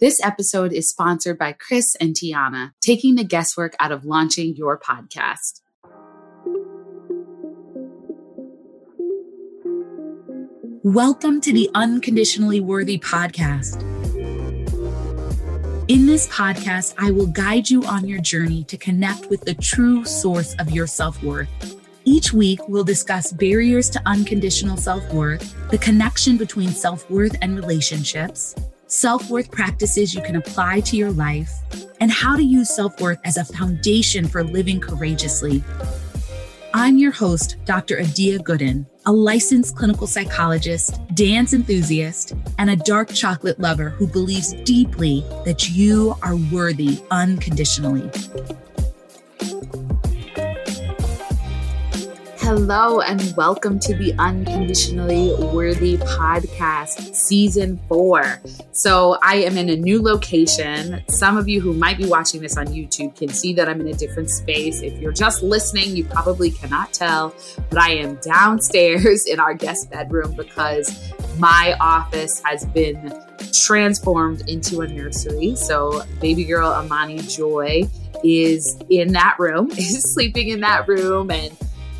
This episode is sponsored by Chris and Tiana, taking the guesswork out of launching your podcast. Welcome to the Unconditionally Worthy podcast. In this podcast, I will guide you on your journey to connect with the true source of your self worth. Each week, we'll discuss barriers to unconditional self worth, the connection between self worth and relationships, self worth practices you can apply to your life, and how to use self worth as a foundation for living courageously. I'm your host, Dr. Adia Gooden, a licensed clinical psychologist, dance enthusiast, and a dark chocolate lover who believes deeply that you are worthy unconditionally. Hello, and welcome to the Unconditionally Worthy podcast, season four. So, I am in a new location. Some of you who might be watching this on YouTube can see that I'm in a different space. If you're just listening, you probably cannot tell, but I am downstairs in our guest bedroom because my office has been transformed into a nursery. So, baby girl Amani Joy is in that room, is sleeping in that room, and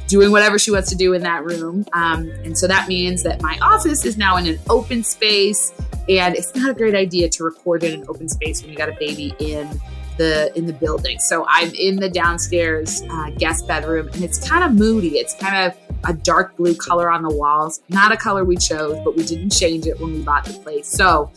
doing whatever she wants to do in that room. Um, and so that means that my office is now in an open space, and it's not a great idea to record in an open space when you got a baby in the in the building. So I'm in the downstairs uh, guest bedroom, and it's kind of moody. It's kind of a dark blue color on the walls. Not a color we chose, but we didn't change it when we bought the place. So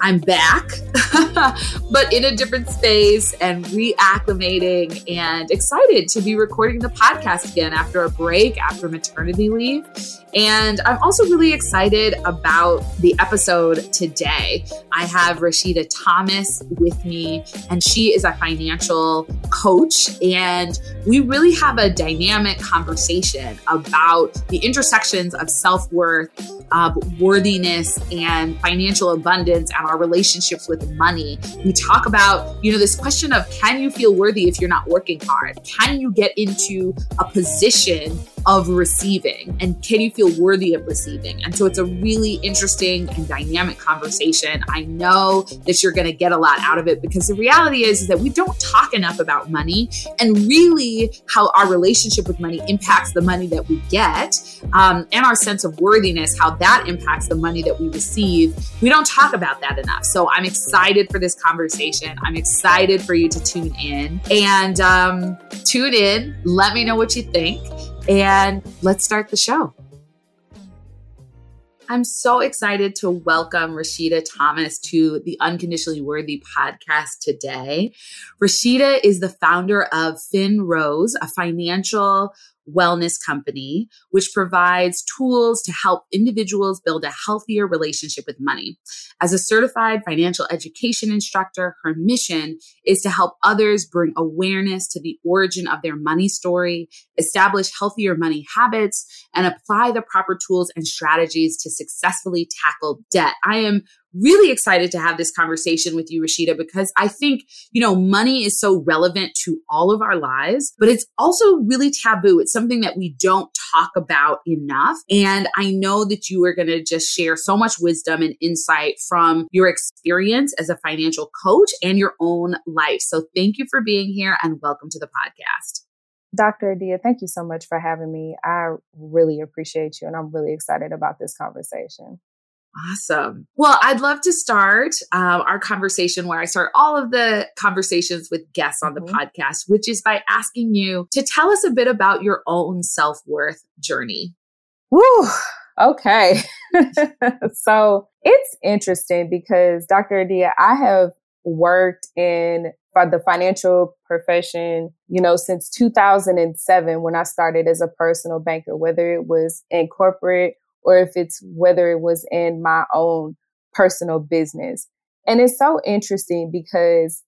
I'm back, but in a different space and reacclimating and excited to be recording the podcast again after a break, after maternity leave. And I'm also really excited about the episode today. I have Rashida Thomas with me, and she is a financial coach. And we really have a dynamic conversation about the intersections of self worth, uh, worthiness, and financial abundance and our relationships with money. We talk about, you know, this question of can you feel worthy if you're not working hard? Can you get into a position of receiving? And can you feel worthy of receiving? And so it's a really interesting and dynamic conversation. I know that you're going to get a lot out of it because the reality is, is that we don't talk enough about money and really how our relationship with money impacts the money that we get um, and our sense of worthiness, how that impacts the money that we receive. We don't talk about that enough. So I'm excited for this conversation. I'm excited for you to tune in and um, tune in. Let me know what you think. And let's start the show. I'm so excited to welcome Rashida Thomas to the Unconditionally Worthy podcast today. Rashida is the founder of Finn Rose, a financial wellness company, which provides tools to help individuals build a healthier relationship with money. As a certified financial education instructor, her mission is to help others bring awareness to the origin of their money story, establish healthier money habits, and apply the proper tools and strategies to successfully tackle debt. I am really excited to have this conversation with you, Rashida, because I think, you know, money is so relevant to all of our lives, but it's also really taboo. It's something that we don't talk about enough. And I know that you are going to just share so much wisdom and insight from your experience as a financial coach and your own life. So thank you for being here and welcome to the podcast. Dr. Adia, thank you so much for having me. I really appreciate you and I'm really excited about this conversation. Awesome. Well, I'd love to start uh, our conversation where I start all of the conversations with guests on the mm-hmm. podcast, which is by asking you to tell us a bit about your own self worth journey. Woo. Okay. so it's interesting because Dr. Adia, I have worked in the financial profession, you know, since 2007 when I started as a personal banker, whether it was in corporate or if it's whether it was in my own personal business. And it's so interesting because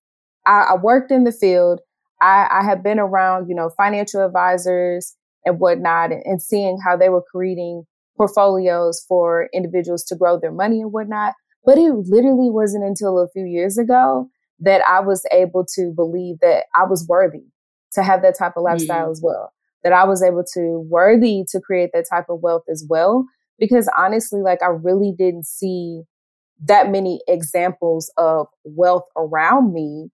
I, I worked in the field. I, I have been around, you know, financial advisors and whatnot and, and seeing how they were creating portfolios for individuals to grow their money and whatnot. But it literally wasn't until a few years ago that I was able to believe that I was worthy to have that type of lifestyle mm. as well. That I was able to worthy to create that type of wealth as well because honestly, like I really didn't see that many examples of wealth around me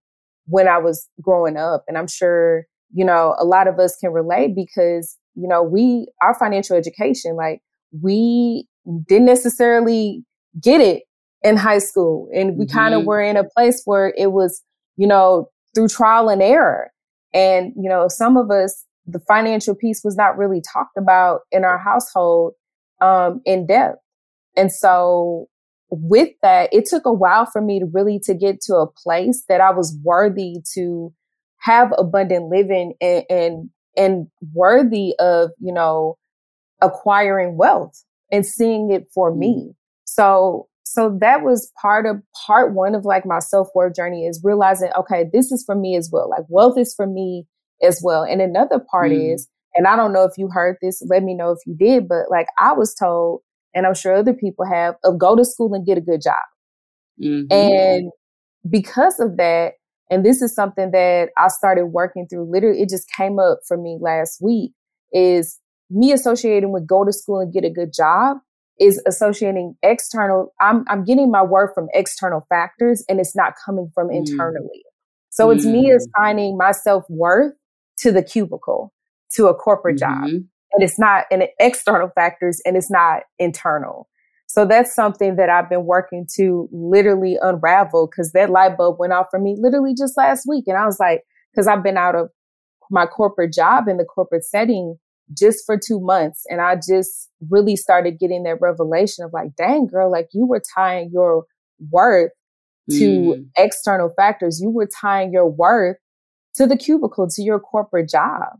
when I was growing up. And I'm sure, you know, a lot of us can relate because, you know, we, our financial education, like we didn't necessarily get it in high school. And we mm-hmm. kind of were in a place where it was, you know, through trial and error. And, you know, some of us, the financial piece was not really talked about in our household um, in depth. And so with that, it took a while for me to really to get to a place that I was worthy to have abundant living and, and, and worthy of, you know, acquiring wealth and seeing it for me. Mm. So, so that was part of part one of like my self worth journey is realizing, okay, this is for me as well. Like wealth is for me as well. And another part mm. is, and I don't know if you heard this, let me know if you did, but like I was told, and I'm sure other people have, of go to school and get a good job. Mm-hmm. And because of that, and this is something that I started working through, literally, it just came up for me last week, is me associating with go to school and get a good job is associating external i'm i'm getting my worth from external factors and it's not coming from mm. internally so it's me mm. assigning my self-worth to the cubicle to a corporate mm-hmm. job and it's not an external factors and it's not internal so that's something that i've been working to literally unravel because that light bulb went off for me literally just last week and i was like because i've been out of my corporate job in the corporate setting just for two months. And I just really started getting that revelation of like, dang, girl, like you were tying your worth to mm. external factors. You were tying your worth to the cubicle, to your corporate job.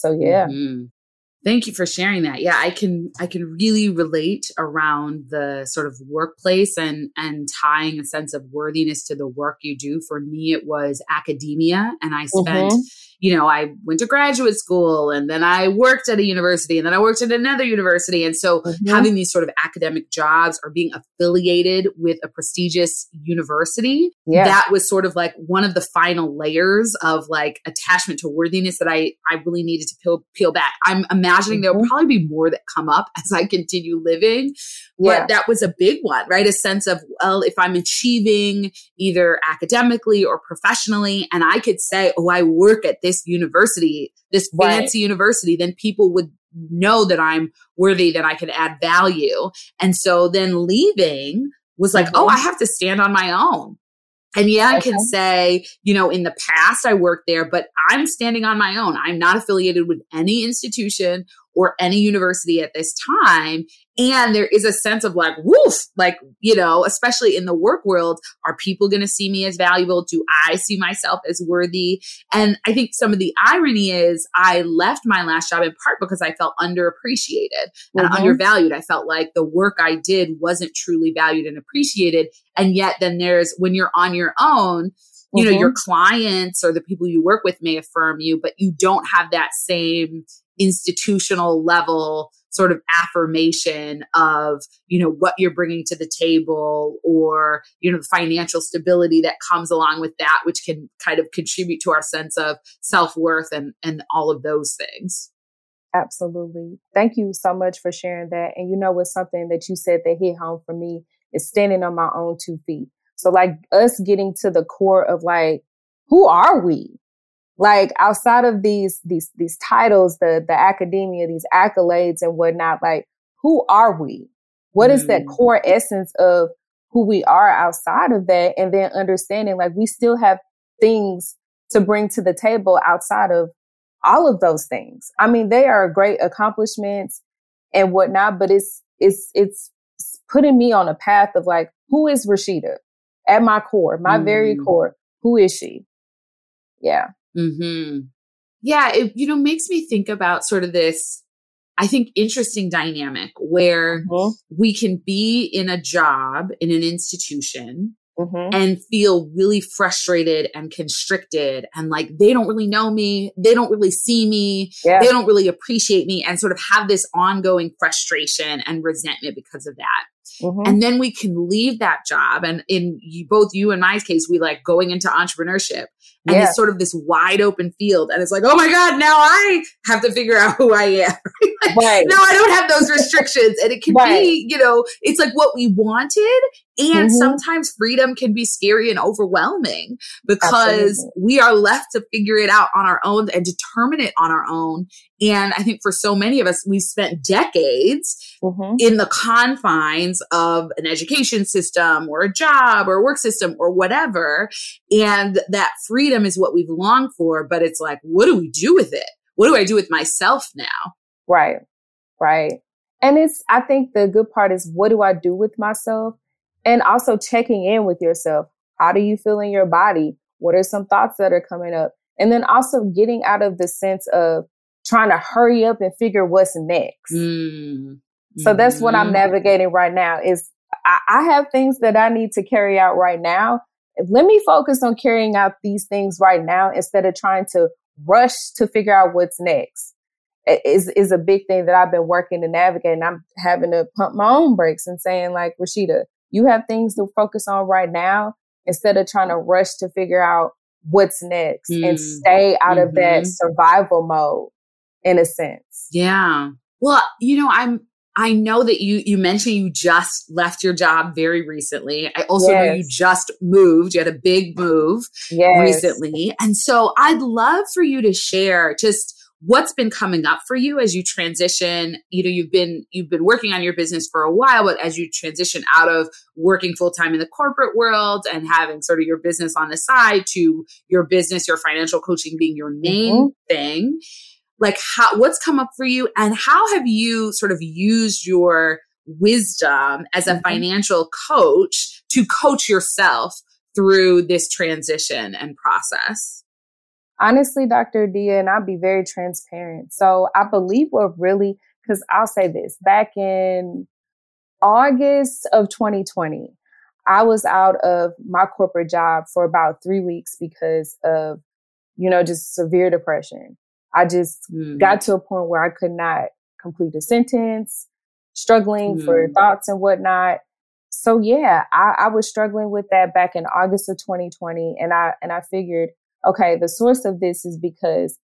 So, yeah. Mm-hmm. Thank you for sharing that. Yeah, I can I can really relate around the sort of workplace and and tying a sense of worthiness to the work you do. For me it was academia and I spent mm-hmm you know, I went to graduate school and then I worked at a university and then I worked at another university. And so mm-hmm. having these sort of academic jobs or being affiliated with a prestigious university, yeah. that was sort of like one of the final layers of like attachment to worthiness that I, I really needed to peel, peel back. I'm imagining mm-hmm. there'll probably be more that come up as I continue living. Yeah. But that was a big one, right? A sense of, well, if I'm achieving either academically or professionally, and I could say, oh, I work at this university, this fancy university, then people would know that I'm worthy, that I can add value. And so then leaving was like, mm-hmm. oh, I have to stand on my own. And yeah, I can say, you know, in the past I worked there, but I'm standing on my own. I'm not affiliated with any institution or any university at this time. And there is a sense of like, woof, like, you know, especially in the work world, are people going to see me as valuable? Do I see myself as worthy? And I think some of the irony is I left my last job in part because I felt underappreciated and mm-hmm. undervalued. I felt like the work I did wasn't truly valued and appreciated. And yet then there's when you're on your own, you mm-hmm. know your clients or the people you work with may affirm you but you don't have that same institutional level sort of affirmation of you know what you're bringing to the table or you know the financial stability that comes along with that which can kind of contribute to our sense of self-worth and and all of those things. Absolutely. Thank you so much for sharing that. And you know what's something that you said that hit home for me is standing on my own two feet. So like us getting to the core of like who are we like outside of these these these titles, the the academia, these accolades and whatnot, like who are we? What mm. is that mm. core essence of who we are outside of that? And then understanding like we still have things to bring to the table outside of all of those things. I mean, they are great accomplishments and whatnot, but it's it's it's putting me on a path of like, who is Rashida at my core, my mm. very core? Who is she? Yeah. Hmm. Yeah, it you know makes me think about sort of this. I think interesting dynamic where mm-hmm. we can be in a job in an institution Mm-hmm. and feel really frustrated and constricted and like they don't really know me they don't really see me yeah. they don't really appreciate me and sort of have this ongoing frustration and resentment because of that Mm-hmm. And then we can leave that job. And in you, both you and my case, we like going into entrepreneurship and yeah. it's sort of this wide open field. And it's like, oh my God, now I have to figure out who I am. like, right. Now I don't have those restrictions. And it can right. be, you know, it's like what we wanted. And mm-hmm. sometimes freedom can be scary and overwhelming because Absolutely. we are left to figure it out on our own and determine it on our own. And I think for so many of us, we've spent decades mm-hmm. in the confines of an education system or a job or a work system or whatever. And that freedom is what we've longed for. But it's like, what do we do with it? What do I do with myself now? Right. Right. And it's, I think the good part is what do I do with myself? And also checking in with yourself. How do you feel in your body? What are some thoughts that are coming up? And then also getting out of the sense of trying to hurry up and figure what's next. Mm. So that's what I'm mm-hmm. navigating right now is I, I have things that I need to carry out right now. Let me focus on carrying out these things right now instead of trying to rush to figure out what's next. Is is a big thing that I've been working to navigate, and I'm having to pump my own brakes and saying like, Rashida, you have things to focus on right now instead of trying to rush to figure out what's next mm. and stay out mm-hmm. of that mm-hmm. survival mode in a sense. Yeah. Well, you know, I'm I know that you you mentioned you just left your job very recently. I also yes. know you just moved. You had a big move yes. recently. And so I'd love for you to share just what's been coming up for you as you transition you know you've been you've been working on your business for a while but as you transition out of working full time in the corporate world and having sort of your business on the side to your business your financial coaching being your main mm-hmm. thing like how what's come up for you? And how have you sort of used your wisdom as a mm-hmm. financial coach to coach yourself through this transition and process? Honestly dr dia and i'll be very transparent. So i believe what really because i'll say this back in august of 2020 i was out of my corporate job for about three weeks because of you know just severe depression I just mm. got to a point where I could not complete a sentence, struggling mm. for thoughts and whatnot. So yeah, I, I was struggling with that back in August of 2020. And I, and I figured, okay, the source of this is because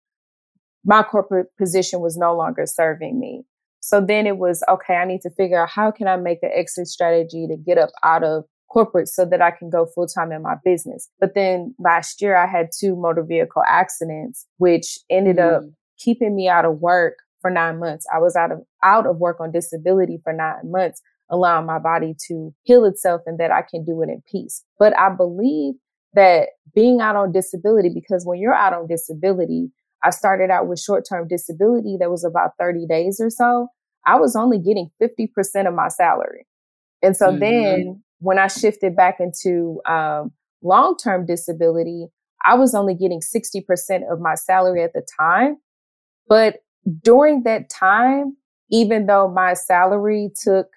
my corporate position was no longer serving me. So then it was, okay, I need to figure out how can I make an exit strategy to get up out of corporate so that I can go full time in my business. But then last year I had two motor vehicle accidents, which ended mm. up keeping me out of work for nine months. I was out of, out of work on disability for nine months, allowing my body to heal itself and that I can do it in peace. But I believe that being out on disability, because when you're out on disability, I started out with short term disability that was about 30 days or so. I was only getting 50% of my salary. And so mm-hmm. then when I shifted back into um, long term disability, I was only getting 60% of my salary at the time. But during that time, even though my salary took,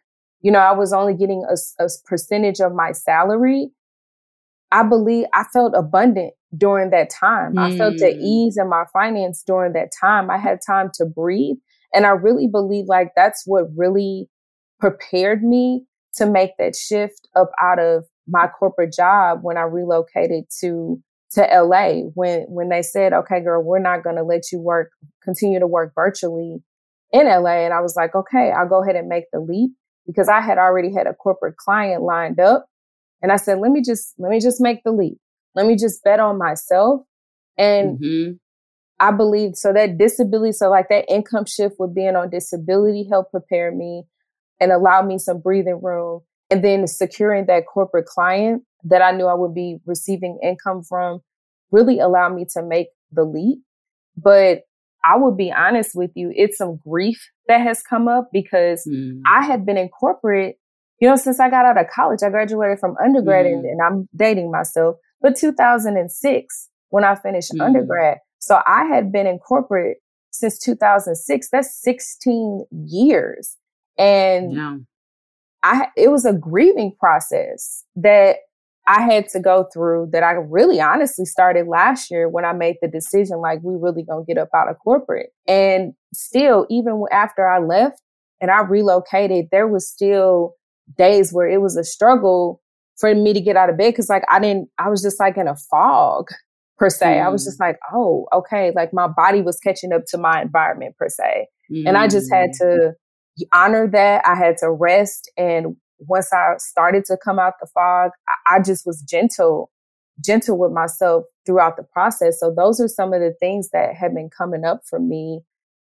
you know, I was only getting a, a percentage of my salary, I believe I felt abundant during that time. Mm. I felt at hmm. ease in my finance during that time. I had time to breathe. And I really believe like that's what really prepared me to make that shift up out of my corporate job when I relocated to to LA when when they said, "Okay, girl, we're not going to let you work continue to work virtually in LA." And I was like, "Okay, I'll go ahead and make the leap because I had already had a corporate client lined up." And I said, "Let me just let me just make the leap. Let me just bet on myself." And mm-hmm. I believe so that disability, so like that income shift with being on disability helped prepare me and allow me some breathing room. And then securing that corporate client that I knew I would be receiving income from really allowed me to make the leap. But I would be honest with you, it's some grief that has come up because mm. I had been in corporate, you know, since I got out of college. I graduated from undergrad mm. and, and, I'm dating myself, but 2006 when I finished mm. undergrad. So I had been in corporate since 2006. That's 16 years. And yeah. I, it was a grieving process that I had to go through that I really honestly started last year when I made the decision, like, we really gonna get up out of corporate. And still, even after I left and I relocated, there was still days where it was a struggle for me to get out of bed because like I didn't I was just like in a fog per se. Mm. I was just mm. like, oh, okay, like my body was catching up to my environment per se. Mm. And I just had to mm. Honor that. I had to rest and once I started to come out the fog, I, I just was gentle, gentle with myself throughout the process. So those are some of the things that have been coming up for me,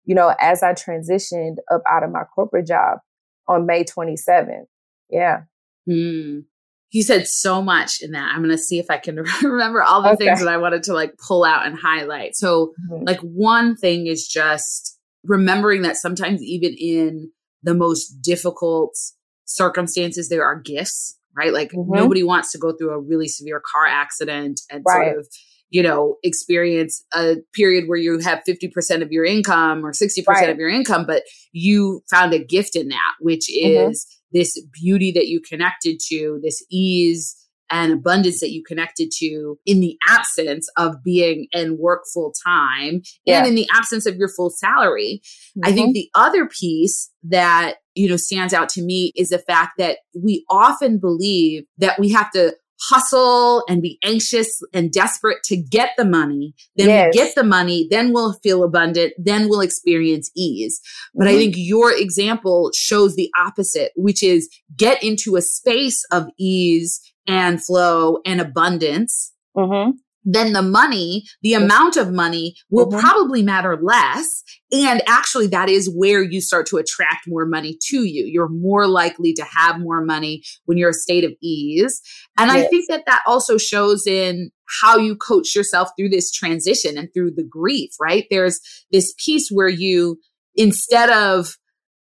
you know, as I transitioned up out of my corporate job on May 27th. Yeah. Mm. You said so much in that. I'm going to see if I can remember all the okay. things that I wanted to like pull out and highlight. So, mm-hmm. like, one thing is just remembering that sometimes, even in the most difficult circumstances, there are gifts, right? Like, mm-hmm. nobody wants to go through a really severe car accident and right. sort of you know, experience a period where you have 50% of your income or 60% right. of your income, but you found a gift in that, which mm-hmm. is this beauty that you connected to, this ease and abundance that you connected to in the absence of being in work full time yeah. and in the absence of your full salary. Mm-hmm. I think mm-hmm. the other piece that, you know, stands out to me is the fact that we often believe that we have to hustle and be anxious and desperate to get the money. Then yes. we get the money, then we'll feel abundant, then we'll experience ease. But mm-hmm. I think your example shows the opposite, which is get into a space of ease and flow and abundance. Mm-hmm then the money, the amount of money will mm-hmm. probably matter less. And actually, that is where you start to attract more money to you. You're more likely to have more money when you're a state of ease. And yes. I think that that also shows in how you coach yourself through this transition and through the grief, right? There's this piece where you, instead of,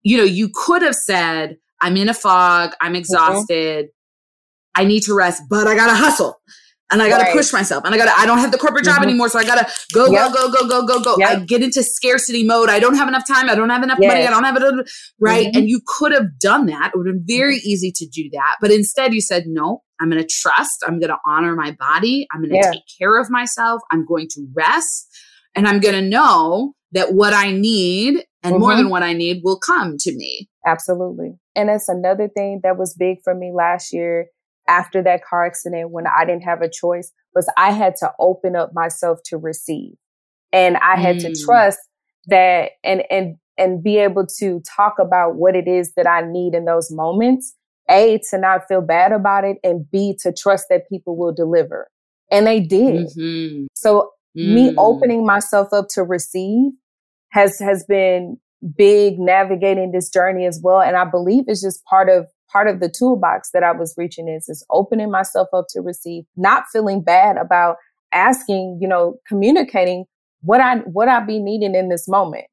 you know, you could have said, I'm in a fog, I'm mm-hmm. exhausted. I need to rest, but I gotta hustle and I got to right. push myself and I got to, I don't have the corporate job mm-hmm. anymore. So I got to go, yep. go, go, go, go, go, go. Yep. I get into scarcity mode. I don't have enough time. I don't have enough yes. money. I don't have it. Right. Mm-hmm. And you could have done that. It would have been very mm-hmm. easy to do that. But instead you said, no, I'm going to trust. I'm going to honor my body. I'm going to yeah. take care of myself. I'm going to rest and I'm going to know that what I need and more than mm-hmm. what I need will come to me. Absolutely. And that's another thing that was big for me last year after that car accident when I didn't have a choice was I had to open up myself to receive. And I had mm. to trust that and and and be able to talk about what it is that I need in those moments. A, to not feel bad about it, and B, to trust that people will deliver. And they did. Mm-hmm. So mm. me opening myself up to receive has has been big navigating this journey as well. And I believe it's just part of part of the toolbox that I was reaching is is opening myself up to receive, not feeling bad about asking, you know, communicating what I what I be needing in this moment.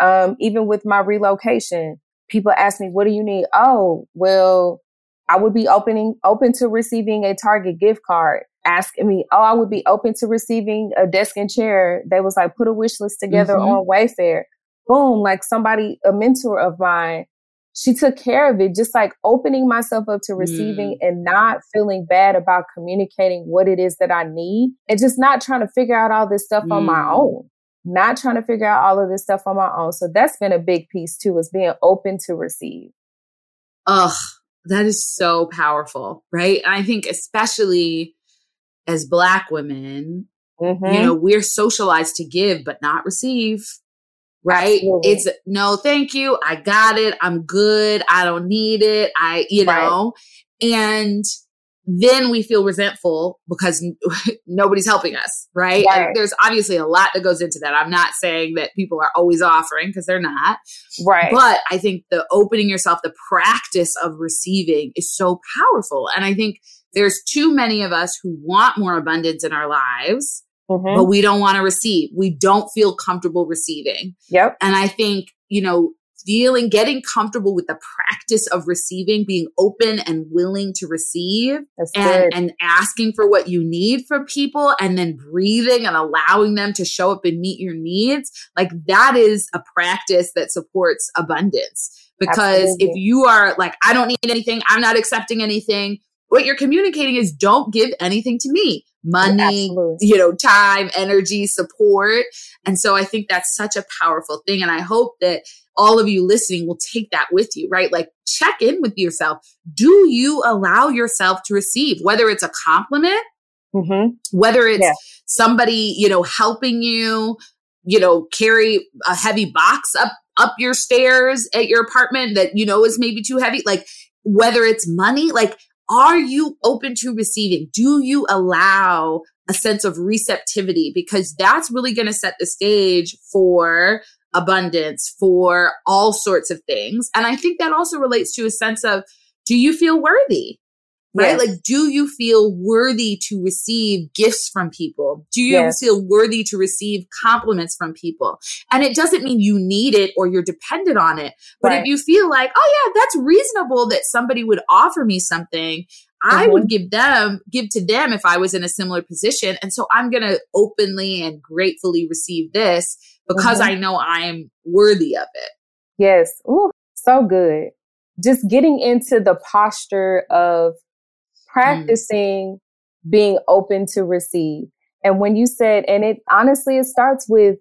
Um, even with my relocation, people ask me, "What do you need?" Oh, well, I would be opening open to receiving a Target gift card. Asking me, "Oh, I would be open to receiving a desk and chair." They was like, "Put a wish list together mm-hmm. on Wayfair." Boom! Like somebody, a mentor of mine, she took care of it, just like opening myself up to receiving mm. and not feeling bad about communicating what it is that I need and just not trying to figure out all this stuff mm. on my mm. own. Not trying to figure out all of this stuff on my own. So that's been a big piece too, is being open to receive. Ugh, that is so powerful, right? I think especially as black women, mm-hmm. you know, we're socialized to give but not receive right? Absolutely. It's no, thank you. I got it. I'm good. I don't need it. I, you know, right. and then we feel resentful because nobody's helping us, right? right? There's obviously a lot that goes into that. I'm not saying that people are always offering because they're not. Right. But I think the opening yourself, the practice of receiving is so powerful. And I think there's too many of us who want more abundance in our lives Mm-hmm. but we don't want to receive. We don't feel comfortable receiving. Yep. And I think, you know, feeling, getting comfortable with the practice of receiving, being open and willing to receive and, and asking for what you need from people and then breathing and allowing them to show up and meet your needs. Like that is a practice that supports abundance. Because Absolutely. if you are like, I don't need anything, I'm not accepting anything, what you're communicating is don't give anything to me money, Absolutely. you know, time, energy, support. And so I think that's such a powerful thing. And I hope that all of you listening will take that with you, right? Like check in with yourself. Do you allow yourself to receive, whether it's a compliment, mm-hmm. whether it's yeah. somebody, you know, helping you, you know, carry a heavy box up up your stairs at your apartment that you know is maybe too heavy, like whether it's money, like are you open to receiving? Do you allow a sense of receptivity? Because that's really going to set the stage for abundance, for all sorts of things. And I think that also relates to a sense of do you feel worthy? Right? Yes. Like, do you feel worthy to receive gifts from people? Do you yes. feel worthy to receive compliments from people? And it doesn't mean you need it or you're dependent on it. But right. if you feel like, oh yeah, that's reasonable that somebody would offer me something, mm-hmm. I would give them, give to them if I was in a similar position. And so I'm going to openly and gratefully receive this because mm-hmm. I know I'm worthy of it. Yes. Ooh, so good. Just getting into the posture of. Practicing mm. being open to receive. And when you said, and it honestly, it starts with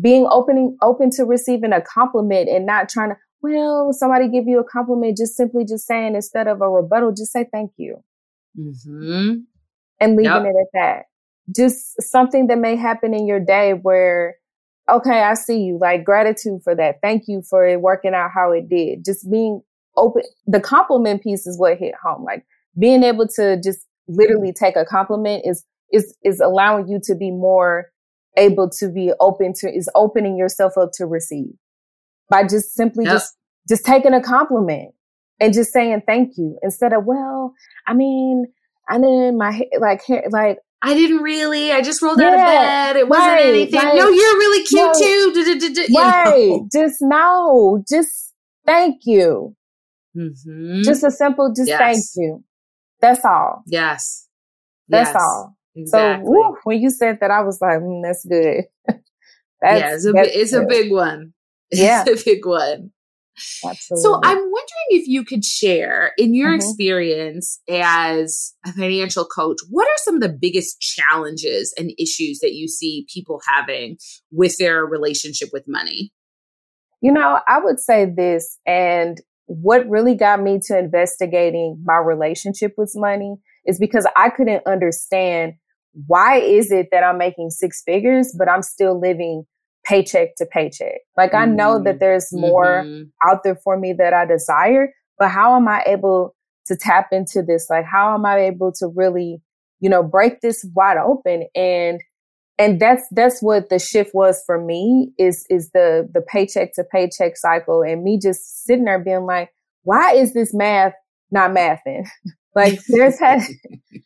being opening, open to receiving a compliment and not trying to, well, somebody give you a compliment, just simply just saying instead of a rebuttal, just say thank you. Mm-hmm. And leaving yep. it at that. Just something that may happen in your day where, okay, I see you, like gratitude for that. Thank you for it working out how it did. Just being open. The compliment piece is what hit home. Like, being able to just literally take a compliment is is is allowing you to be more able to be open to is opening yourself up to receive by just simply yep. just just taking a compliment and just saying thank you instead of well i mean i didn't my like like I didn't really. I just rolled yeah, out of bed. It wasn't right, anything. Like, no, you're really cute no, too. right. Know. Just no. Just thank you. Mm-hmm. Just a simple just yes. thank you. That's all. Yes. That's yes. all. Exactly. So woo, when you said that, I was like, mm, that's good. that's, yeah, it's a, it's a big one. Yeah. It's a big one. Absolutely. So I'm wondering if you could share in your mm-hmm. experience as a financial coach, what are some of the biggest challenges and issues that you see people having with their relationship with money? You know, I would say this, and what really got me to investigating my relationship with money is because I couldn't understand why is it that I'm making six figures, but I'm still living paycheck to paycheck. Like mm-hmm. I know that mm-hmm. there's more mm-hmm. out there for me that I desire, but how am I able to tap into this? Like how am I able to really, you know, break this wide open and and that's that's what the shift was for me is is the the paycheck to paycheck cycle and me just sitting there being like why is this math not mathing like there's had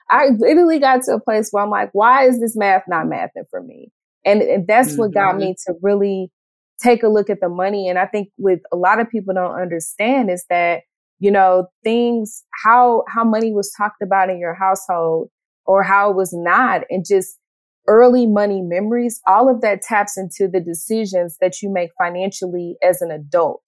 i literally got to a place where i'm like why is this math not mathing for me and, and that's mm-hmm. what got me mm-hmm. to really take a look at the money and i think with a lot of people don't understand is that you know things how how money was talked about in your household or how it was not and just early money memories, all of that taps into the decisions that you make financially as an adult.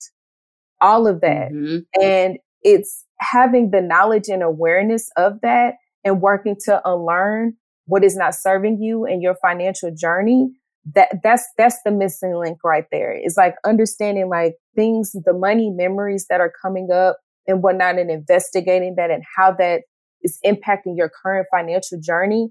All of that. Mm-hmm. And it's having the knowledge and awareness of that and working to unlearn what is not serving you in your financial journey that that's that's the missing link right there it's like understanding like things the money memories that are coming up and whatnot and investigating that and how that is impacting your current financial journey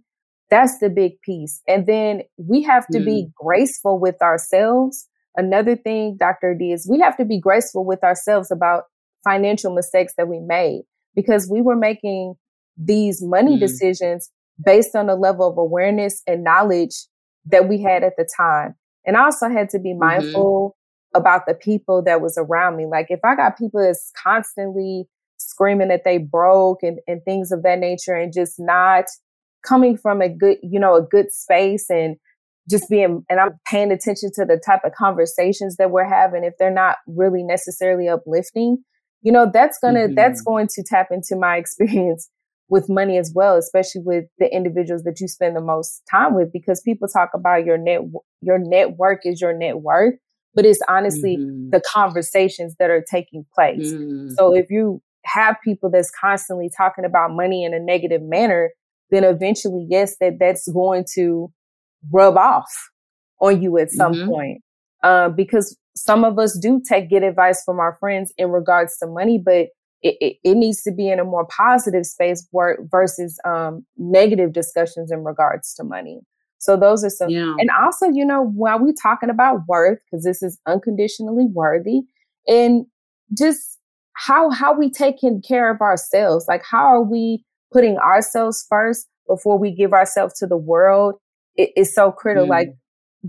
that's the big piece. And then we have to mm. be graceful with ourselves. Another thing, Dr. D, is we have to be graceful with ourselves about financial mistakes that we made because we were making these money mm. decisions based on a level of awareness and knowledge that we had at the time. And I also had to be mm-hmm. mindful mm-hmm. about the people that was around me. Like if I got people that's constantly screaming that they broke and, and things of that nature and just not coming from a good, you know, a good space and just being, and I'm paying attention to the type of conversations that we're having. If they're not really necessarily uplifting, you know, that's gonna, mm-hmm. that's going to tap into my experience with money as well, especially with the individuals that you spend the most time with, because people talk about your net, your network is your net worth, but it's honestly mm-hmm. the conversations that are taking place. Mm-hmm. So if you have people that's constantly talking about money in a negative manner, then eventually, yes, that that's going to rub off on you at some mm-hmm. point. Uh, because some of us do take get advice from our friends in regards to money, but it, it, it needs to be in a more positive space versus um, negative discussions in regards to money. So those are some, yeah. and also, you know, while we talking about worth, because this is unconditionally worthy, and just how how we taking care of ourselves, like how are we putting ourselves first before we give ourselves to the world? It is so critical. Mm. Like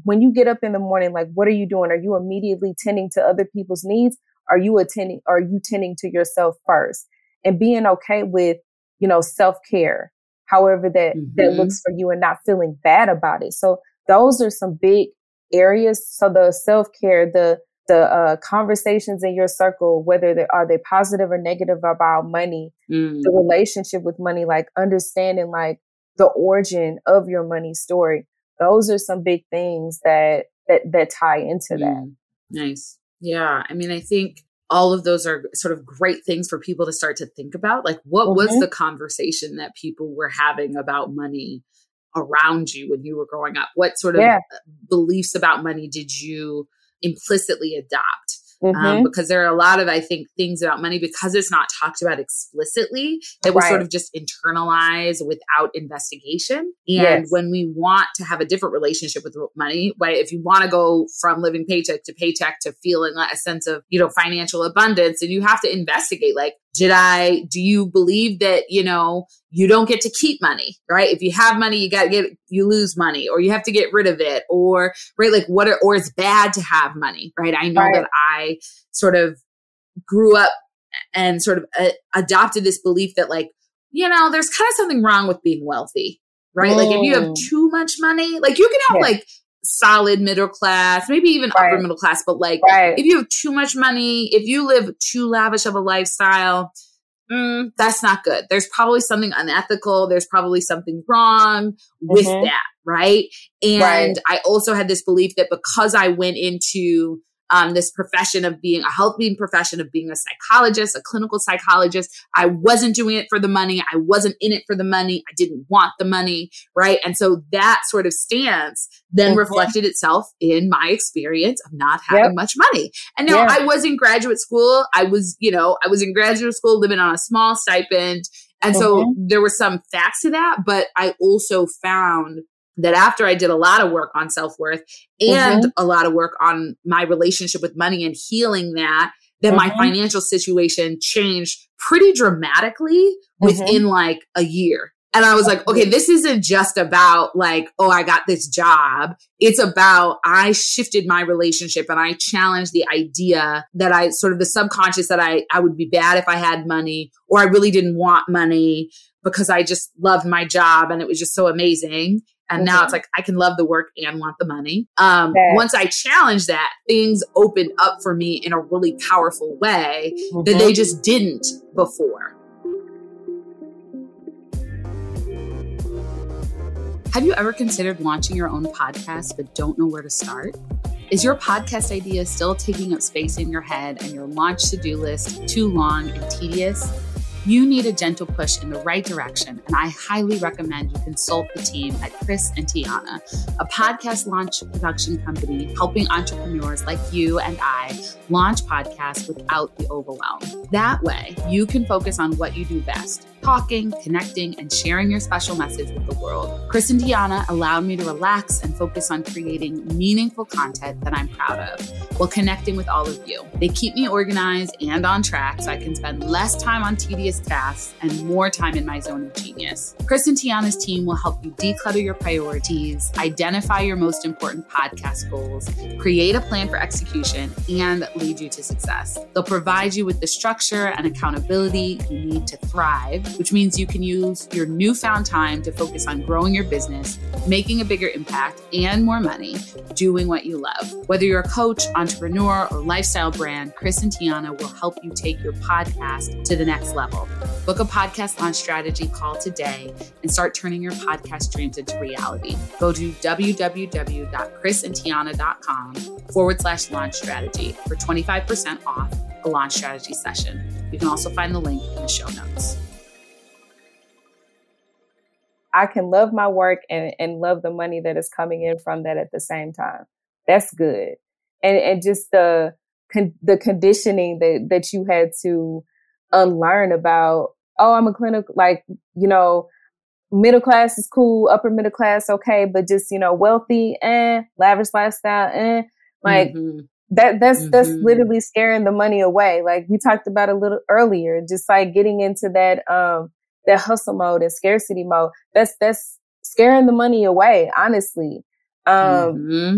when you get up in the morning, like what are you doing? Are you immediately tending to other people's needs? Are you attending, are you tending to yourself first and being okay with, you know, self care, however that, mm-hmm. that looks for you and not feeling bad about it. So those are some big areas. So the self care, the, the uh, conversations in your circle, whether they are they positive or negative about money, mm. the relationship with money, like understanding like the origin of your money story. Those are some big things that that that tie into mm. that. Nice. Yeah. I mean, I think all of those are sort of great things for people to start to think about. Like, what mm-hmm. was the conversation that people were having about money around you when you were growing up? What sort of yeah. beliefs about money did you implicitly adopt? Um, mm-hmm. Um, because there are a lot of, I think, things about money because it's not talked about explicitly that we right. sort of just internalize without investigation. And yes. when we want to have a different relationship with money, right? If you want to go from living paycheck to paycheck to feeling a sense of, you know, financial abundance, and you have to investigate, like, did I, do you believe that, you know, you don't get to keep money, right? If you have money, you got to get, you lose money or you have to get rid of it or, right? Like what are, or it's bad to have money, right? I know right. that I sort of grew up and sort of uh, adopted this belief that like, you know, there's kind of something wrong with being wealthy, right? Like if you have mm. too much money, like you can have yeah. like solid middle class, maybe even right. upper middle class, but like right. if you have too much money, if you live too lavish of a lifestyle, mm, that's not good. There's probably something unethical. There's probably something wrong with mm-hmm. that. Right. And right. I also had this belief that because I went into um, this profession of being a health being profession of being a psychologist, a clinical psychologist. I wasn't doing it for the money. I wasn't in it for the money. I didn't want the money. Right. And so that sort of stance then mm-hmm. reflected itself in my experience of not having yep. much money. And now yeah. I was in graduate school. I was, you know, I was in graduate school living on a small stipend. And mm-hmm. so there were some facts to that, but I also found that after I did a lot of work on self worth and mm-hmm. a lot of work on my relationship with money and healing that, that mm-hmm. my financial situation changed pretty dramatically mm-hmm. within like a year. And I was like, okay, this isn't just about like, oh, I got this job. It's about I shifted my relationship and I challenged the idea that I sort of the subconscious that I, I would be bad if I had money or I really didn't want money because I just loved my job and it was just so amazing. And now it's like I can love the work and want the money. Um, okay. Once I challenged that, things opened up for me in a really powerful way mm-hmm. that they just didn't before. Have you ever considered launching your own podcast but don't know where to start? Is your podcast idea still taking up space in your head and your launch to do list too long and tedious? You need a gentle push in the right direction, and I highly recommend you consult the team at Chris and Tiana, a podcast launch production company helping entrepreneurs like you and I launch podcasts without the overwhelm. That way, you can focus on what you do best talking, connecting, and sharing your special message with the world. Chris and Tiana allowed me to relax and focus on creating meaningful content that I'm proud of while connecting with all of you. They keep me organized and on track so I can spend less time on tedious tasks and more time in my zone of genius. Chris and Tiana's team will help you declutter your priorities, identify your most important podcast goals, create a plan for execution, and lead you to success. They'll provide you with the structure and accountability you need to thrive, which means you can use your newfound time to focus on growing your business, making a bigger impact, and more money, doing what you love. Whether you're a coach, entrepreneur, or lifestyle brand, Chris and Tiana will help you take your podcast to the next level. Book a podcast launch strategy call today and start turning your podcast dreams into reality. Go to www.chrisandtiana.com forward slash launch strategy for 25% off a launch strategy session. You can also find the link in the show notes. I can love my work and, and love the money that is coming in from that at the same time. That's good. and, and just the, con- the conditioning that, that you had to unlearn about, oh, I'm a clinical, like, you know, middle class is cool, upper middle class, okay, but just, you know, wealthy and lavish lifestyle and like mm-hmm. that that's mm-hmm. that's literally scaring the money away. Like we talked about a little earlier, just like getting into that um that hustle mode and scarcity mode. That's that's scaring the money away, honestly. Um mm-hmm.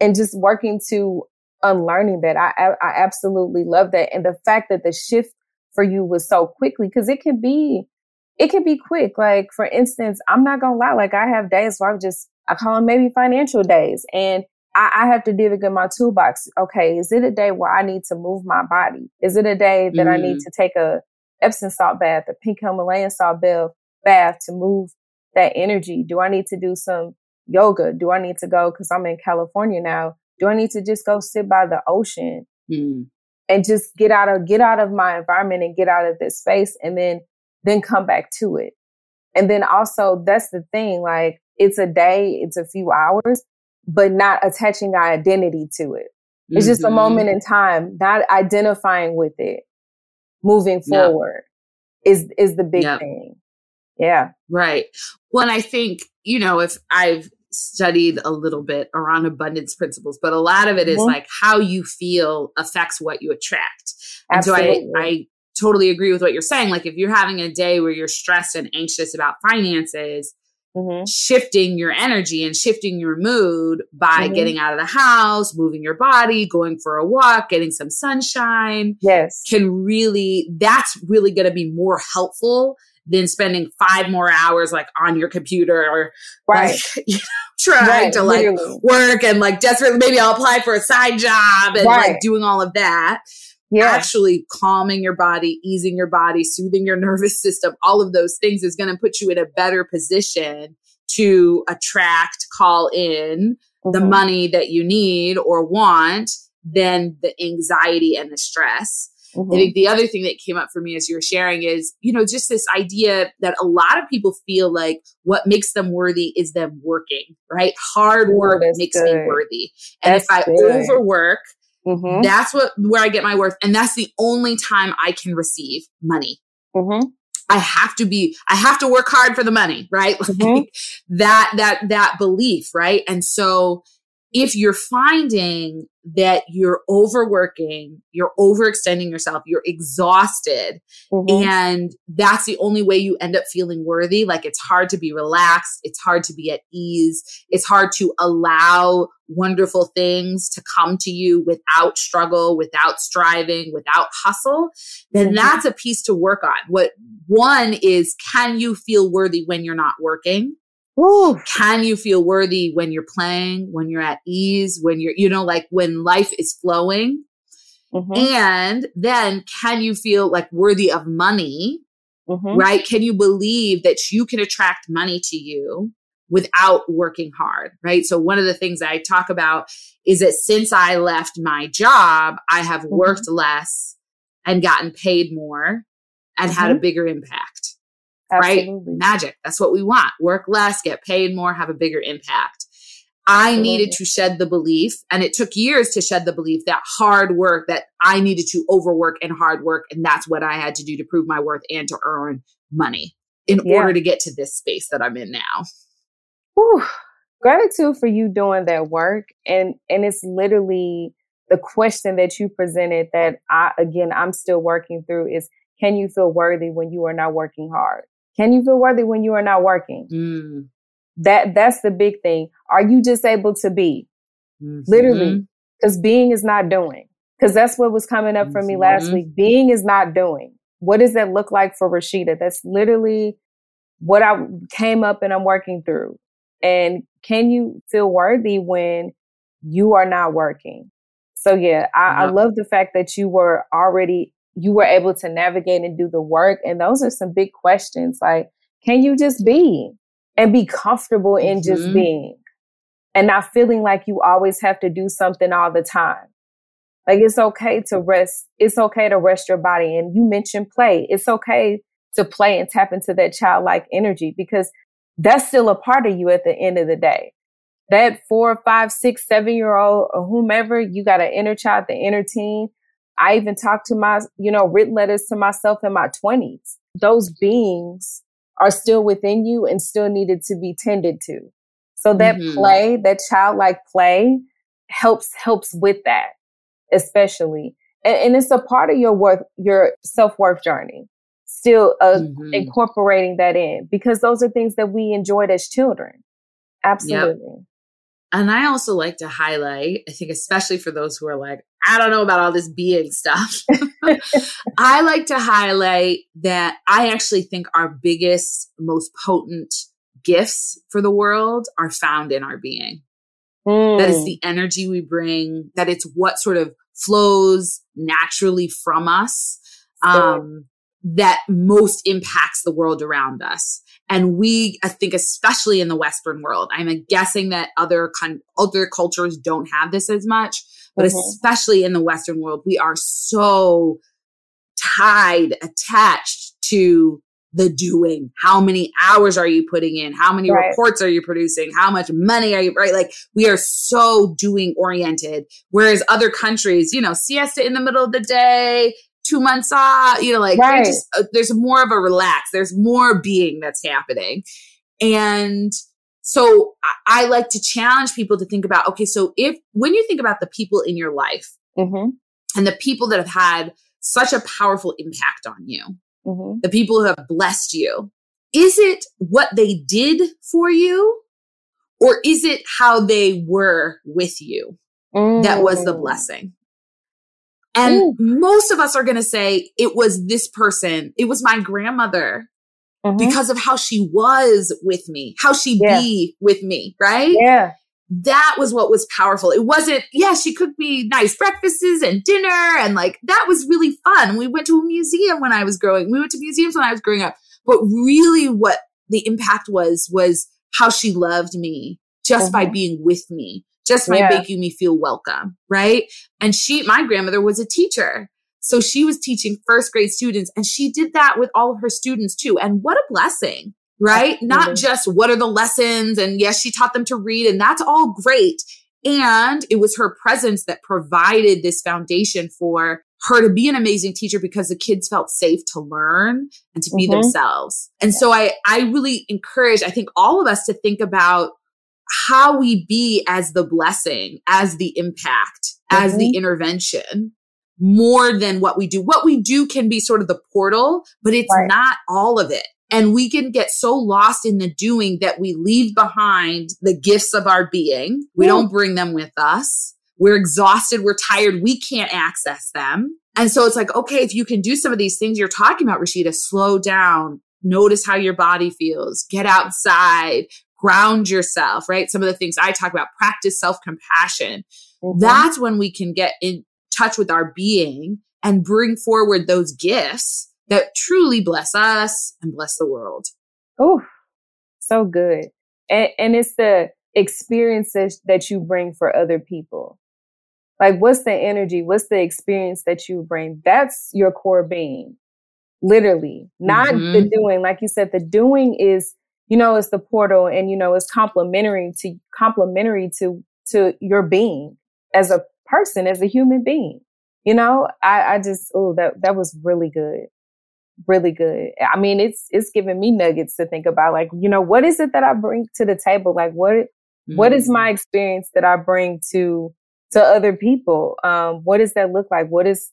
and just working to unlearning that. I, I I absolutely love that. And the fact that the shift for you was so quickly, because it can be it can be quick. Like, for instance, I'm not gonna lie, like I have days where I'm just, I call them maybe financial days and I, I have to dig in my toolbox. Okay, is it a day where I need to move my body? Is it a day that mm I need mm-hmm. to take a Epsom salt bath, a pink Himalayan salt bath to move that energy? Do I need to do some yoga? Do I need to go, cause I'm in California now. Do I need to just go sit by the ocean mm. and just get out of, get out of my environment and get out of this space and then then come back to it. And then also that's the thing, like it's a day, it's a few hours, but not attaching our identity to it. It's mm-hmm. just a mm-hmm. moment in time, not identifying with it, moving forward is is the big thing. Yeah. Right. Well, and I think, you know, if I've studied a little bit around abundance principles, but a lot of it is mm-hmm. like how you feel affects what you attract. And Absolutely. so I, I totally agree with what you're saying. Like if you're having a day where you're stressed and anxious about finances, mm-hmm. shifting your energy and shifting your mood by mm-hmm. getting out of the house, moving your body, going for a walk, getting some sunshine. Yes. Can really, that's really going to be more helpful than spending five more hours like on your computer or right. like, you know, trying right, to like literally. work and like desperately maybe I'll apply for a side job and right. like doing all of that yeah. actually calming your body, easing your body, soothing your nervous system, all of those things is going to put you in a better position to attract, call in mm-hmm. the money that you need or want than the anxiety and the stress. Mm-hmm. I think the other thing that came up for me as you were sharing is, you know, just this idea that a lot of people feel like what makes them worthy is them working, right? Hard work Ooh, makes good. me worthy. And that's if I good. overwork, Mm-hmm. That's what where I get my worth, and that's the only time I can receive money. Mm-hmm. I have to be, I have to work hard for the money, right? Mm-hmm. That, that, that belief, right? And so if you're finding that you're overworking, you're overextending yourself, you're exhausted, mm-hmm. and that's the only way you end up feeling worthy, like it's hard to be relaxed, it's hard to be at ease, it's hard to allow wonderful things to come to you without struggle, without striving, without hustle, then mm-hmm. that's a piece to work on. What one is, can you feel worthy when you're not working? Ooh. Can you feel worthy when you're playing, when you're at ease, when you're, you know, like when life is flowing? Mm-hmm. And then can you feel like worthy of money? Mm-hmm. Right? Can you believe that you can attract money to you without working hard? Right. So one of the things I talk about is that since I left my job, I have mm-hmm. worked less and gotten paid more and had a mm-hmm. bigger impact. Absolutely. right? Magic. That's what we want. Work less, get paid more, have a bigger impact. I Absolutely. needed to shed the belief, and it took years to shed the belief that hard work, that I needed to overwork and hard work. And that's what I had to do to prove my worth and to earn money in yeah. order to get to this space that I'm in now. Whew. Gratitude for you doing that work. And, and it's literally the question that you presented that I, again, I'm still working through is, can you feel worthy when you are not working hard? Can you feel worthy when you are not working? Mm. That that's the big thing. Are you just able to be? Mm-hmm. Literally, because being is not doing. Because that's what was coming up for me last mm-hmm. week. Being is not doing. What does that look like for Rashida? That's literally what I came up and I'm working through. And can you feel worthy when you are not working? So yeah, I, I love the fact that you were already you were able to navigate and do the work. And those are some big questions. Like, can you just be and be comfortable in mm-hmm. just being and not feeling like you always have to do something all the time? Like, it's okay to rest. It's okay to rest your body. And you mentioned play. It's okay to play and tap into that childlike energy because that's still a part of you at the end of the day. that four, five, six, seven year old or whomever, you got an inner child, the inner teen. I even talked to my, you know, written letters to myself in my twenties. Those beings are still within you and still needed to be tended to. So that mm-hmm. play, that childlike play helps, helps with that, especially. And, and it's a part of your worth, your self worth journey. Still uh, mm-hmm. incorporating that in because those are things that we enjoyed as children. Absolutely. Yep. And I also like to highlight, I think, especially for those who are like, I don't know about all this being stuff. I like to highlight that I actually think our biggest, most potent gifts for the world are found in our being. Mm. That is hmm. the energy we bring, that it's what sort of flows naturally from us. Um, that most impacts the world around us. And we, I think, especially in the Western world, I'm guessing that other con- other cultures don't have this as much, but mm-hmm. especially in the Western world, we are so tied, attached to the doing. How many hours are you putting in? How many right. reports are you producing? How much money are you, right? Like we are so doing oriented. Whereas other countries, you know, siesta in the middle of the day, two months off, you know, like right. just, uh, there's more of a relax, there's more being that's happening. And so I, I, like to challenge people to think about, okay, so if, when you think about the people in your life mm-hmm. and the people that have had such a powerful impact on you, mm-hmm. the people who have blessed you, is it what they did for you or is it how they were with you mm. that was the mm. blessing? And Ooh. most of us are going to say it was this person. It was my grandmother mm-hmm. because of how she was with me, how she yeah. be with me, right? Yeah. That was what was powerful. It wasn't, yeah, she cooked me nice breakfasts and dinner and like that was really fun. We went to a museum when I was growing. We went to museums when I was growing up. But really what the impact was was how she loved me just mm-hmm. by being with me just by yeah. making me feel welcome. Right. And she, my grandmother was a teacher. So she was teaching first grade students and she did that with all of her students too. And what a blessing, right? Absolutely. Not just what are the lessons and yes, she taught them to read and that's all great. And it was her presence that provided this foundation for her to be an amazing teacher because the kids felt safe to learn and to be mm-hmm. themselves. And yeah. so I, I really encourage, I think all of us to think about how we be as the blessing, as the impact, mm-hmm. as the mm-hmm. intervention more than what we do. What we do can be sort of the portal, but it's right. not all of it. And we can get so lost in the doing that we leave behind the gifts of our being. We don't bring them with us. We're exhausted. We're tired. We can't access them. And so it's like, okay, if you can do some of these things you're talking about, Rashida, slow down, notice how your body feels, get outside, ground yourself, right? Some of the things I talk about, practice self compassion. Mm-hmm. That's when we can get in touch with our being and bring forward those gifts that truly bless us and bless the world. Oh, so good. And, and it's the experiences that you bring for other people. Like, what's the energy? What's the experience that you bring? That's your core being, literally, not mm-hmm. the doing. Like you said, the doing is you know, it's the portal and, you know, it's complementary to, complementary to, to your being as a person, as a human being. You know, I, I just, oh, that, that was really good. Really good. I mean, it's, it's giving me nuggets to think about. Like, you know, what is it that I bring to the table? Like, what, mm-hmm. what is my mm. experience that I bring to, to other people? Um, what does that look like? What is,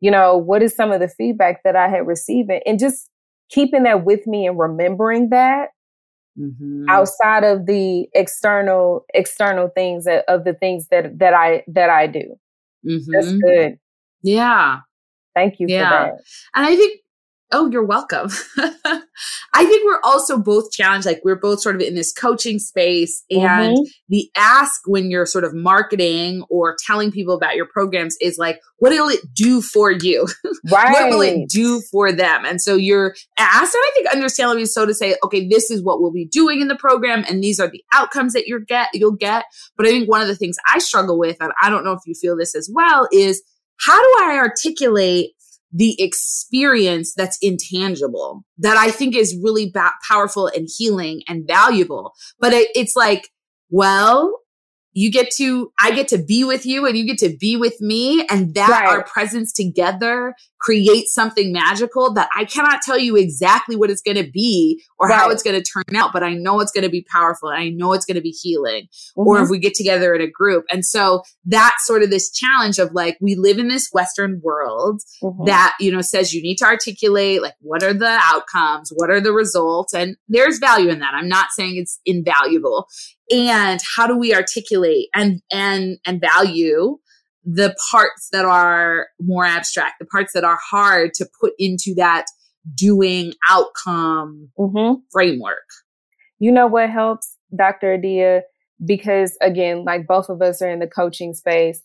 you know, what is some of the feedback that I had received? And just keeping that with me and remembering that mm-hmm. outside of the external external things that, of the things that that I that I do. Mm-hmm. That's good. Yeah. Thank you for that yeah. And I think Oh, you're welcome. I think we're also both challenged. Like we're both sort of in this coaching space and mm-hmm. the ask when you're sort of marketing or telling people about your programs is like, what will it do for you? Right. what will it do for them? And so you're asked, and I think understandably so to say, okay, this is what we'll be doing in the program and these are the outcomes that you're get, you'll get. But I think one of the things I struggle with, and I don't know if you feel this as well, is how do I articulate the experience that's intangible that I think is really ba- powerful and healing and valuable. But it, it's like, well, you get to i get to be with you and you get to be with me and that right. our presence together creates something magical that i cannot tell you exactly what it's going to be or right. how it's going to turn out but i know it's going to be powerful and i know it's going to be healing mm-hmm. or if we get together in a group and so that's sort of this challenge of like we live in this western world mm-hmm. that you know says you need to articulate like what are the outcomes what are the results and there's value in that i'm not saying it's invaluable and how do we articulate and and and value the parts that are more abstract the parts that are hard to put into that doing outcome mm-hmm. framework you know what helps dr adia because again like both of us are in the coaching space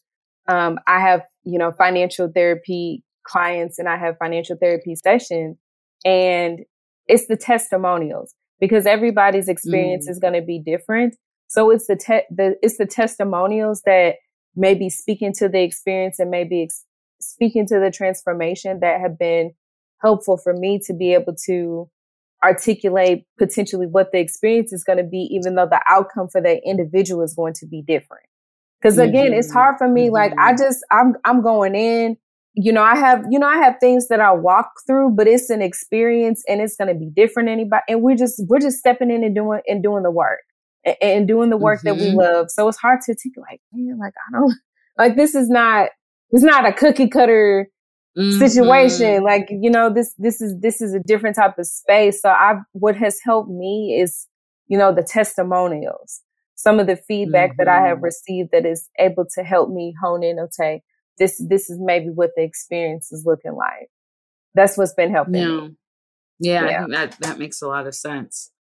um, i have you know financial therapy clients and i have financial therapy sessions and it's the testimonials because everybody's experience mm. is going to be different so it's the, te- the it's the testimonials that maybe speaking to the experience and maybe ex- speaking to the transformation that have been helpful for me to be able to articulate potentially what the experience is going to be, even though the outcome for that individual is going to be different. Cause again, mm-hmm. it's hard for me. Mm-hmm. Like I just, I'm, I'm going in, you know, I have, you know, I have things that I walk through, but it's an experience and it's going to be different anybody. And we're just, we're just stepping in and doing, and doing the work and, and doing the work mm-hmm. that we mm-hmm. love. So it's hard to think like, man, like I don't like this is not it's not a cookie cutter mm-hmm. situation. Like, you know, this this is this is a different type of space. So I what has helped me is, you know, the testimonials. Some of the feedback mm-hmm. that I have mm-hmm. received that is able to help me hone in, okay, this this is maybe what the experience is looking like. That's what's been helping yeah. me. Yeah, yeah, that that makes a lot of sense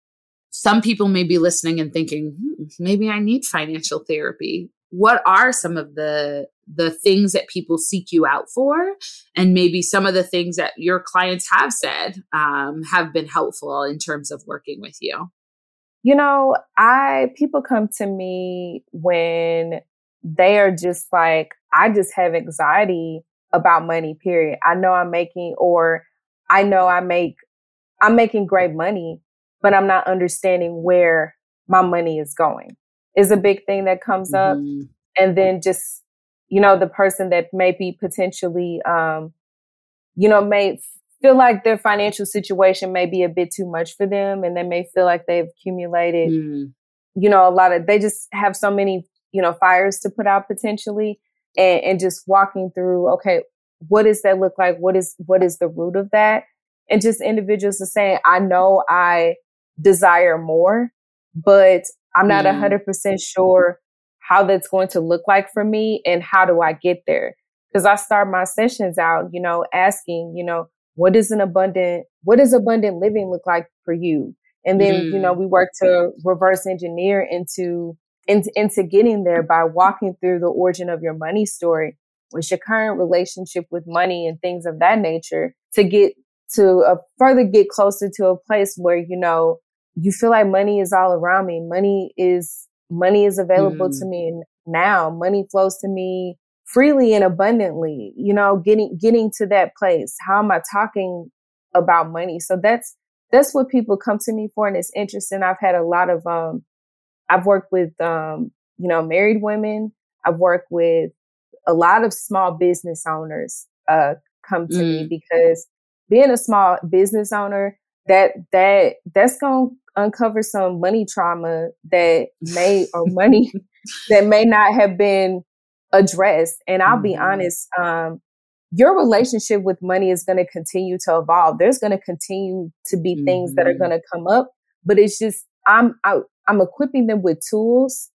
some people may be listening and thinking, hmm, maybe I need financial therapy. What are some of the the things that people seek you out for, and maybe some of the things that your clients have said um, have been helpful in terms of working with you? You know, I people come to me when they are just like, I just have anxiety about money. Period. I know I'm making, or I know I make, I'm making great money, but I'm not understanding where my money is going is a big thing that comes up. Mm-hmm. And then just, you know, the person that may be potentially, um, you know, may feel like their financial situation may be a bit too much for them and they may feel like they've accumulated, mm. you know, a lot of, they just have so many, you know, fires to put out potentially and, and just walking through, okay, what does that look like? What is, what is the root of that? And just individuals are saying, I know I desire more, but I'm not a mm. hundred percent sure how that's going to look like for me and how do I get there? Cause I start my sessions out, you know, asking, you know, what is an abundant, what does abundant living look like for you? And then, mm. you know, mm. we work to reverse engineer into, into, into getting there by walking through the origin of your money story, what's your current relationship with money and things of that nature to get to a, further get closer to a place where, you know, you feel like money is all around me. Money is, money is available mm. to me now. Money flows to me freely and abundantly, you know, getting, getting to that place. How am I talking about money? So that's, that's what people come to me for. And it's interesting. I've had a lot of, um, I've worked with, um, you know, married women. I've worked with a lot of small business owners, uh, come to mm. me because being a small business owner, that that that's gonna uncover some money trauma that may or money that may not have been addressed. And I'll mm-hmm. be honest, um, your relationship with money is going to continue to evolve. There's going to continue to be mm-hmm. things that are going to mm-hmm. come up, but it's just I'm I, am i am equipping them with tools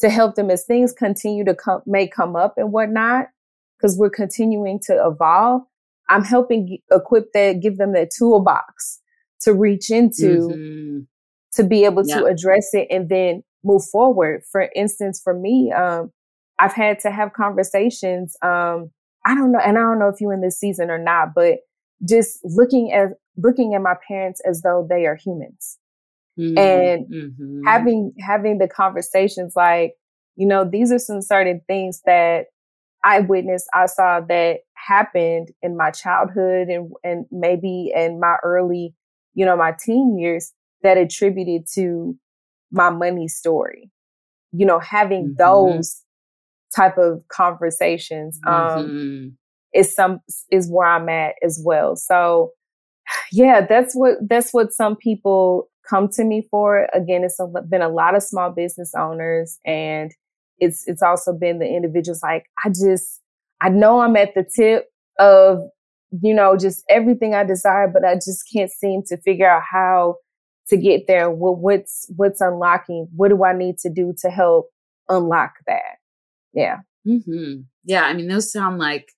to help them as things continue to come may come up and whatnot because we're continuing to evolve. I'm helping equip that, give them that toolbox to reach into mm-hmm. To be able to address it and then move forward. For instance, for me, um, I've had to have conversations. Um, I don't know, and I don't know if you're in this season or not, but just looking at looking at my parents as though they are humans, mm-hmm. and mm-hmm. having having the conversations like, you know, these are some certain things that I witnessed, I saw that happened in my childhood and and maybe in my early you know, my teen years that attributed to my money story. you know, having mm-hmm. those type of conversations um, mm-hmm. is some is where I'm at as well. So yeah, that's what that's what some people come to me for. Again, it's a, been a lot of small business owners, and it's it's also been the individuals like I just I know I'm at the tip of you know just everything I desire, but I just can't seem to figure out how to get there. What, what's what's unlocking? What do I need to do to help unlock that? Yeah. Mm-hmm. Yeah. I mean, those sound like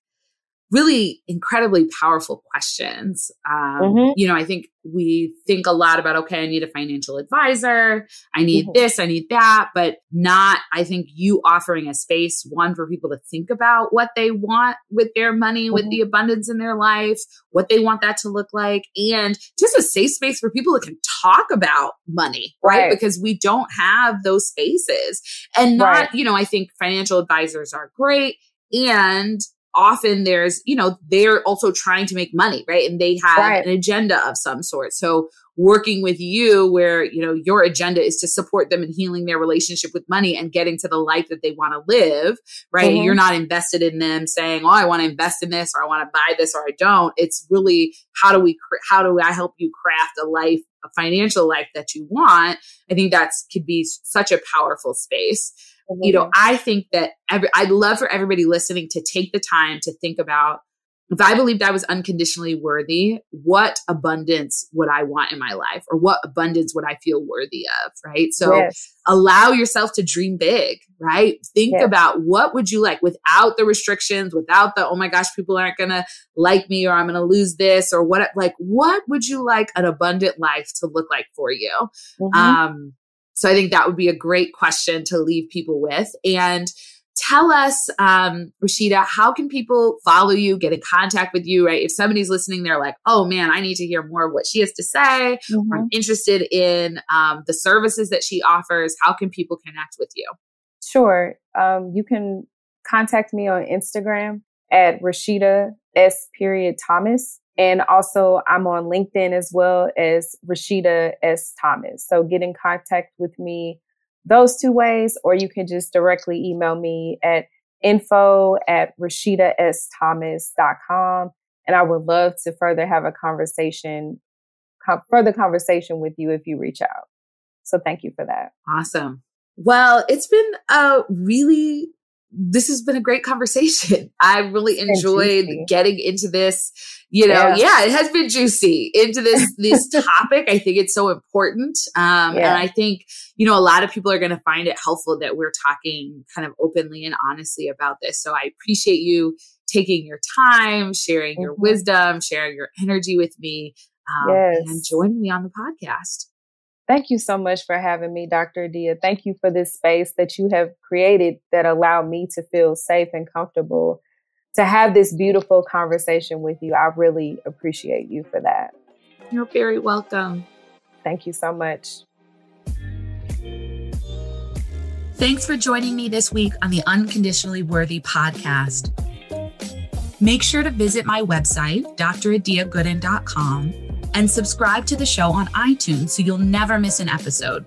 really incredibly powerful questions. Um, mm-hmm. You know, I think we think a lot about, okay, I need a financial advisor. I need mm-hmm. this, I need that, but not, I think you offering a space, one, for people to think about what they want with their money, mm-hmm. with the abundance in their life, what they want that to look like, and just a safe space for people that can talk about money, right? right. Because we don't have those spaces. And not, right. you know, I think financial advisors are great. And often there's, you know, they're also trying to make money, right? And they have right. an agenda of some sort. So working with you where, you know, your agenda is to support them in healing their relationship with money and getting to the life that they want to live, right? Mm-hmm. You're not invested in them saying, "Oh, I want to invest in this or I want to buy this or I don't." It's really how do we how do I help you craft a life, a financial life that you want? I think that's could be such a powerful space you know, I think that every, I'd love for everybody listening to take the time to think about if I believed I was unconditionally worthy, what abundance would I want in my life or what abundance would I feel worthy of? Right. So yes. allow yourself to dream big, right? Think yes. about what would you like without the restrictions, without the, oh my gosh, people aren't going to like me or I'm going to lose this or what, like, what would you like an abundant life to look like for you? Mm-hmm. Um, so I think that would be a great question to leave people with. And tell us, um, Rashida, how can people follow you, get in contact with you, right? If somebody's listening, they're like, oh man, I need to hear more of what she has to say. Mm-hmm. I'm interested in um, the services that she offers. How can people connect with you? Sure. Um, you can contact me on Instagram at Rashida S. Period Thomas. And also, I'm on LinkedIn as well as Rashida S. Thomas. So get in contact with me those two ways, or you can just directly email me at info at rashidasthomas.com. And I would love to further have a conversation, further conversation with you if you reach out. So thank you for that. Awesome. Well, it's been a really this has been a great conversation. I really enjoyed getting into this. You know, yeah. yeah. it has been juicy into this this topic. I think it's so important, um, yeah. and I think you know a lot of people are going to find it helpful that we're talking kind of openly and honestly about this. So I appreciate you taking your time, sharing mm-hmm. your wisdom, sharing your energy with me, um, yes. and joining me on the podcast. Thank you so much for having me, Dr. Adia. Thank you for this space that you have created that allowed me to feel safe and comfortable to have this beautiful conversation with you. I really appreciate you for that. You're very welcome. Thank you so much. Thanks for joining me this week on the Unconditionally Worthy podcast. Make sure to visit my website, dradiagooden.com and subscribe to the show on iTunes so you'll never miss an episode.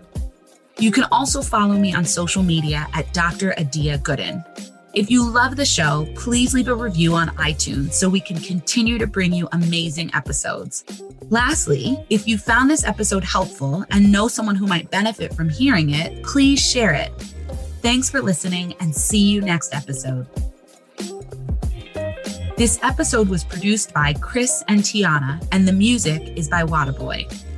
You can also follow me on social media at Dr. Adia Gooden. If you love the show, please leave a review on iTunes so we can continue to bring you amazing episodes. Lastly, if you found this episode helpful and know someone who might benefit from hearing it, please share it. Thanks for listening and see you next episode. This episode was produced by Chris and Tiana, and the music is by Wadaboy.